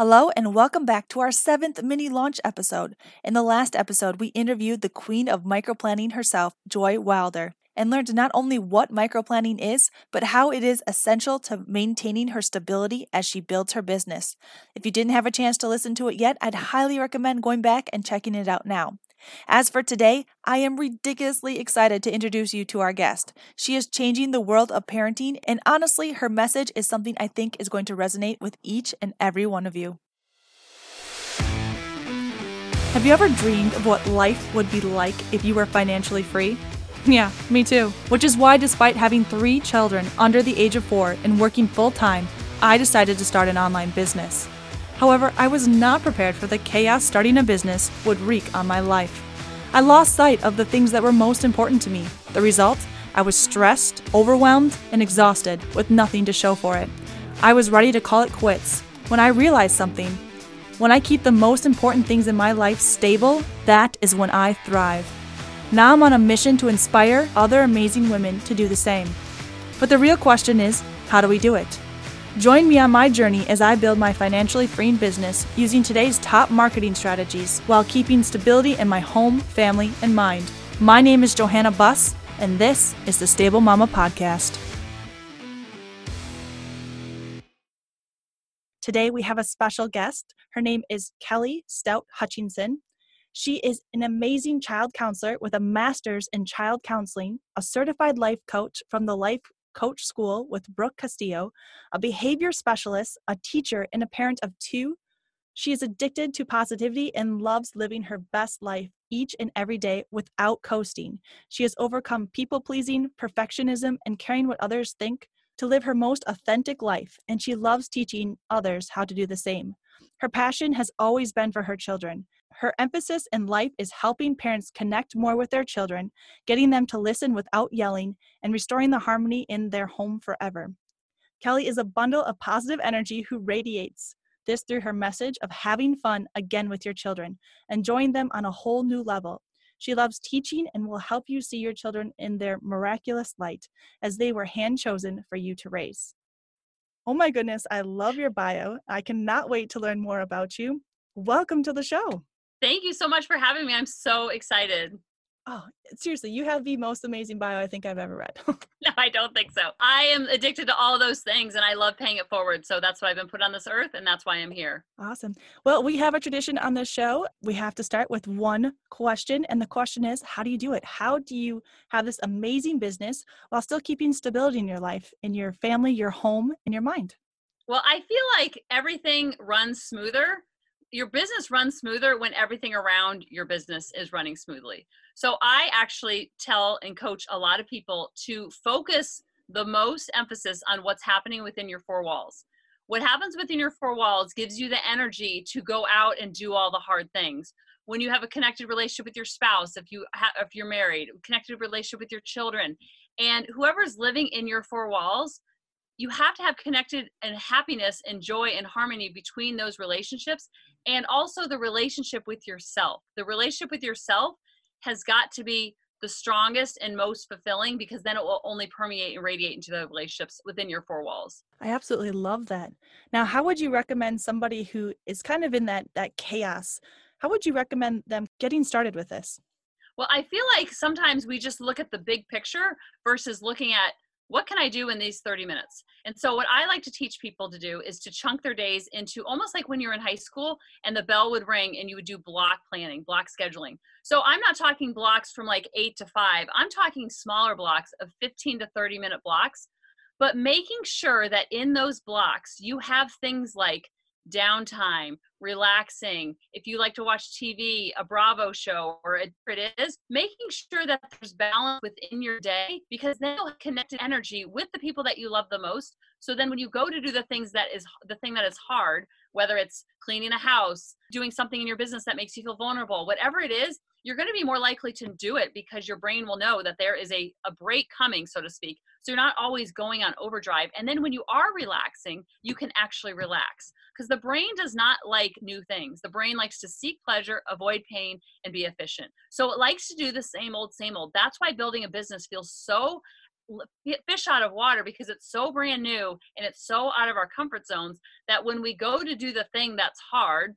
Hello, and welcome back to our seventh mini launch episode. In the last episode, we interviewed the queen of microplanning herself, Joy Wilder, and learned not only what microplanning is, but how it is essential to maintaining her stability as she builds her business. If you didn't have a chance to listen to it yet, I'd highly recommend going back and checking it out now. As for today, I am ridiculously excited to introduce you to our guest. She is changing the world of parenting, and honestly, her message is something I think is going to resonate with each and every one of you. Have you ever dreamed of what life would be like if you were financially free? Yeah, me too. Which is why, despite having three children under the age of four and working full time, I decided to start an online business. However, I was not prepared for the chaos starting a business would wreak on my life. I lost sight of the things that were most important to me. The result? I was stressed, overwhelmed, and exhausted with nothing to show for it. I was ready to call it quits when I realized something. When I keep the most important things in my life stable, that is when I thrive. Now I'm on a mission to inspire other amazing women to do the same. But the real question is how do we do it? Join me on my journey as I build my financially freeing business using today's top marketing strategies while keeping stability in my home, family, and mind. My name is Johanna Buss, and this is the Stable Mama Podcast. Today we have a special guest. Her name is Kelly Stout Hutchinson. She is an amazing child counselor with a master's in child counseling, a certified life coach from the Life Coach School with Brooke Castillo, a behavior specialist, a teacher, and a parent of two. She is addicted to positivity and loves living her best life each and every day without coasting. She has overcome people pleasing, perfectionism, and caring what others think to live her most authentic life, and she loves teaching others how to do the same. Her passion has always been for her children. Her emphasis in life is helping parents connect more with their children, getting them to listen without yelling, and restoring the harmony in their home forever. Kelly is a bundle of positive energy who radiates this through her message of having fun again with your children, enjoying them on a whole new level. She loves teaching and will help you see your children in their miraculous light as they were hand chosen for you to raise. Oh my goodness, I love your bio. I cannot wait to learn more about you. Welcome to the show. Thank you so much for having me. I'm so excited. Oh, seriously, you have the most amazing bio I think I've ever read. no, I don't think so. I am addicted to all those things and I love paying it forward. So that's why I've been put on this earth and that's why I'm here. Awesome. Well, we have a tradition on this show. We have to start with one question. And the question is how do you do it? How do you have this amazing business while still keeping stability in your life, in your family, your home, and your mind? Well, I feel like everything runs smoother your business runs smoother when everything around your business is running smoothly. So I actually tell and coach a lot of people to focus the most emphasis on what's happening within your four walls. What happens within your four walls gives you the energy to go out and do all the hard things. When you have a connected relationship with your spouse, if you ha- if you're married, connected relationship with your children, and whoever's living in your four walls, you have to have connected and happiness and joy and harmony between those relationships and also the relationship with yourself. The relationship with yourself has got to be the strongest and most fulfilling because then it will only permeate and radiate into the relationships within your four walls. I absolutely love that. Now, how would you recommend somebody who is kind of in that that chaos? How would you recommend them getting started with this? Well, I feel like sometimes we just look at the big picture versus looking at what can I do in these 30 minutes? And so, what I like to teach people to do is to chunk their days into almost like when you're in high school and the bell would ring and you would do block planning, block scheduling. So, I'm not talking blocks from like eight to five, I'm talking smaller blocks of 15 to 30 minute blocks, but making sure that in those blocks you have things like downtime, relaxing, if you like to watch TV, a Bravo show, or it is, making sure that there's balance within your day because then you'll have connected energy with the people that you love the most. So then when you go to do the things that is the thing that is hard, whether it's cleaning a house, doing something in your business that makes you feel vulnerable, whatever it is, you're going to be more likely to do it because your brain will know that there is a, a break coming, so to speak. So you're not always going on overdrive. And then when you are relaxing, you can actually relax because the brain does not like new things. The brain likes to seek pleasure, avoid pain, and be efficient. So it likes to do the same old, same old. That's why building a business feels so fish out of water because it's so brand new and it's so out of our comfort zones that when we go to do the thing that's hard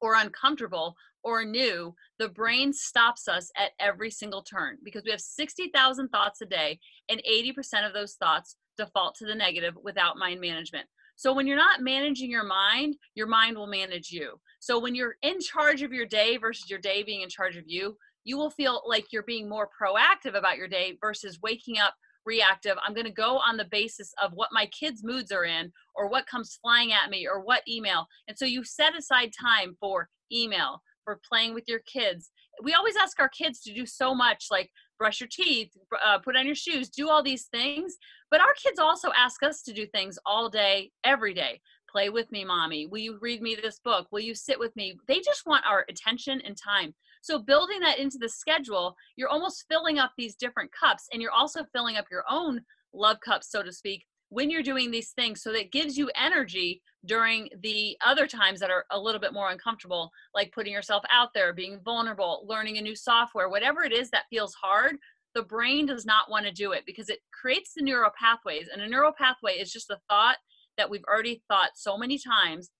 or uncomfortable or new, the brain stops us at every single turn because we have 60,000 thoughts a day and 80% of those thoughts default to the negative without mind management. So when you're not managing your mind, your mind will manage you. So when you're in charge of your day versus your day being in charge of you, you will feel like you're being more proactive about your day versus waking up reactive. I'm going to go on the basis of what my kids' moods are in or what comes flying at me or what email. And so you set aside time for email, for playing with your kids. We always ask our kids to do so much like brush your teeth, uh, put on your shoes, do all these things. But our kids also ask us to do things all day, every day. Play with me, mommy. Will you read me this book? Will you sit with me? They just want our attention and time. So building that into the schedule, you're almost filling up these different cups and you're also filling up your own love cups, so to speak, when you're doing these things. So that gives you energy during the other times that are a little bit more uncomfortable, like putting yourself out there, being vulnerable, learning a new software, whatever it is that feels hard. The brain does not want to do it because it creates the neural pathways. And a neural pathway is just a thought that we've already thought so many times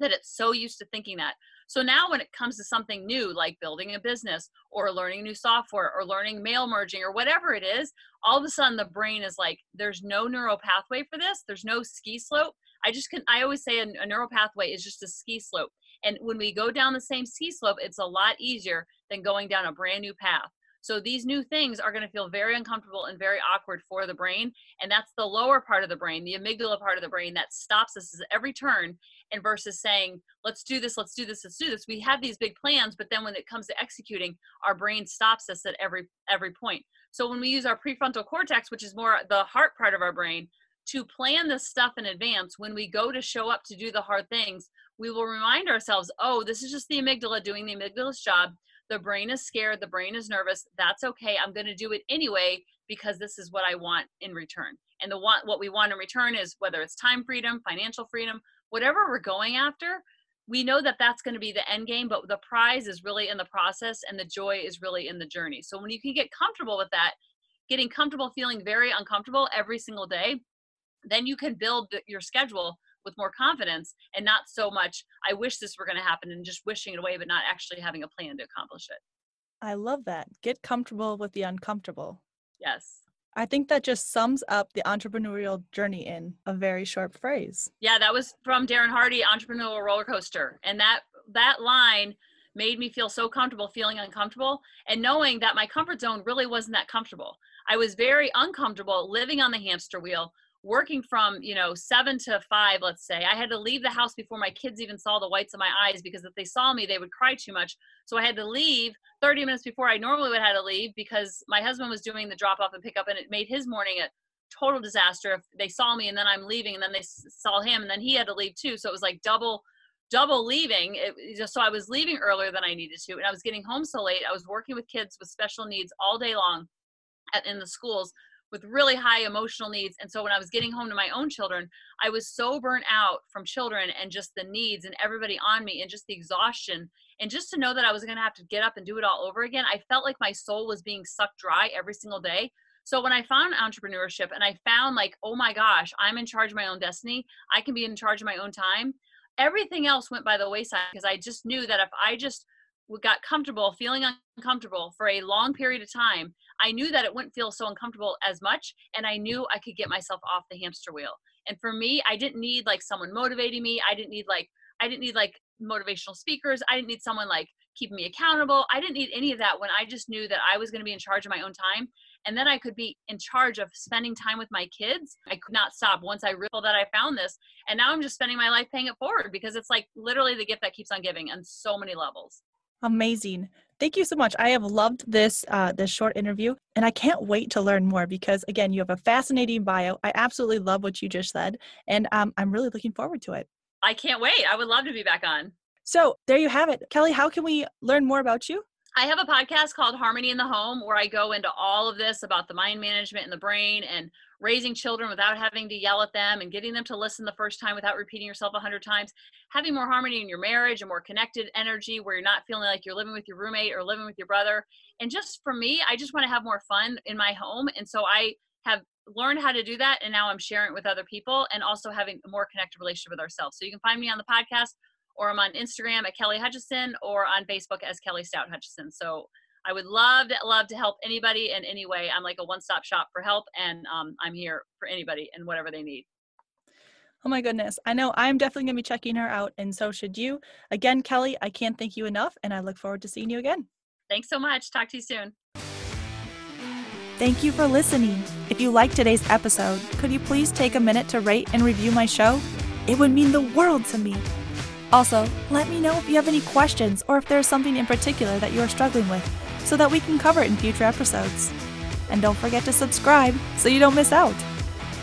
that it's so used to thinking that. So now when it comes to something new, like building a business or learning new software or learning mail merging or whatever it is, all of a sudden the brain is like, there's no neural pathway for this. There's no ski slope. I just can, I always say a, a neural pathway is just a ski slope. And when we go down the same ski slope, it's a lot easier than going down a brand new path. So these new things are going to feel very uncomfortable and very awkward for the brain. And that's the lower part of the brain, the amygdala part of the brain that stops us at every turn. And versus saying, let's do this, let's do this, let's do this. We have these big plans, but then when it comes to executing, our brain stops us at every every point. So when we use our prefrontal cortex, which is more the heart part of our brain, to plan this stuff in advance, when we go to show up to do the hard things, we will remind ourselves, oh, this is just the amygdala doing the amygdala's job the brain is scared, the brain is nervous. That's okay. I'm going to do it anyway because this is what I want in return. And the want what we want in return is whether it's time freedom, financial freedom, whatever we're going after, we know that that's going to be the end game, but the prize is really in the process and the joy is really in the journey. So when you can get comfortable with that, getting comfortable feeling very uncomfortable every single day, then you can build your schedule with more confidence and not so much i wish this were going to happen and just wishing it away but not actually having a plan to accomplish it i love that get comfortable with the uncomfortable yes I think that just sums up the entrepreneurial journey in a very short phrase. Yeah, that was from Darren Hardy, Entrepreneurial Roller Coaster. And that that line made me feel so comfortable feeling uncomfortable and knowing that my comfort zone really wasn't that comfortable. I was very uncomfortable living on the hamster wheel, working from you know seven to five let's say i had to leave the house before my kids even saw the whites of my eyes because if they saw me they would cry too much. So i had to leave 30 minutes before i normally would have to leave because my husband was doing the drop off and pick up and it made his morning a total disaster if they saw me and then i'm leaving and then they saw him and then he had to leave too. So it was like double double leaving. It, just so i was leaving earlier than i needed to and i was getting home so late. I was working with kids with special needs all day long at, in the schools with really high emotional needs. And so when I was getting home to my own children, I was so burnt out from children and just the needs and everybody on me and just the exhaustion. And just to know that I was going to have to get up and do it all over again, I felt like my soul was being sucked dry every single day. So when I found entrepreneurship and I found like, oh my gosh, I'm in charge of my own destiny, I can be in charge of my own time. Everything else went by the wayside because I just knew that if I just got comfortable feeling uncomfortable for a long period of time i knew that it wouldn't feel so uncomfortable as much and i knew i could get myself off the hamster wheel. And for me i didn't need like someone motivating me i didn't need like i didn't need like motivational speakers i didn't need someone like keeping me accountable i didn't need any of that when i just knew that i was going to be in charge of my own time and then i could be in charge of spending time with my kids. I could not stop once i realized that i found this and now i'm just spending my life paying it forward because it's like literally the gift that keeps on giving on so many levels Amazing. Thank you so much. I have loved this uh, this short interview, and I can't wait to learn more because again, you have a fascinating bio. I absolutely love what you just said, and um, I'm really looking forward to it. I can't wait. I would love to be back on. So there you have it, Kelly. How can we learn more about you? I have a podcast called Harmony in the Home where I go into all of this about the mind management and the brain and raising children without having to yell at them and getting them to listen the first time without repeating yourself a hundred times, having more harmony in your marriage, and more connected energy where you're not feeling like you're living with your roommate or living with your brother. And just for me, I just want to have more fun in my home. And so I have learned how to do that and now I'm sharing it with other people and also having a more connected relationship with ourselves. So you can find me on the podcast or I'm on Instagram at Kelly Hutchison or on Facebook as Kelly Stout Hutchison. So I would love to love to help anybody in any way. I'm like a one-stop shop for help and um, I'm here for anybody and whatever they need. Oh my goodness. I know I'm definitely going to be checking her out, and so should you. Again, Kelly, I can't thank you enough, and I look forward to seeing you again. Thanks so much. Talk to you soon. Thank you for listening. If you liked today's episode, could you please take a minute to rate and review my show? It would mean the world to me. Also, let me know if you have any questions or if there's something in particular that you are struggling with so that we can cover it in future episodes. And don't forget to subscribe so you don't miss out.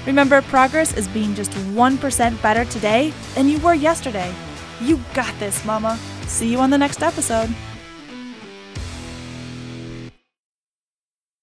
Remember, progress is being just 1% better today than you were yesterday. You got this, Mama. See you on the next episode.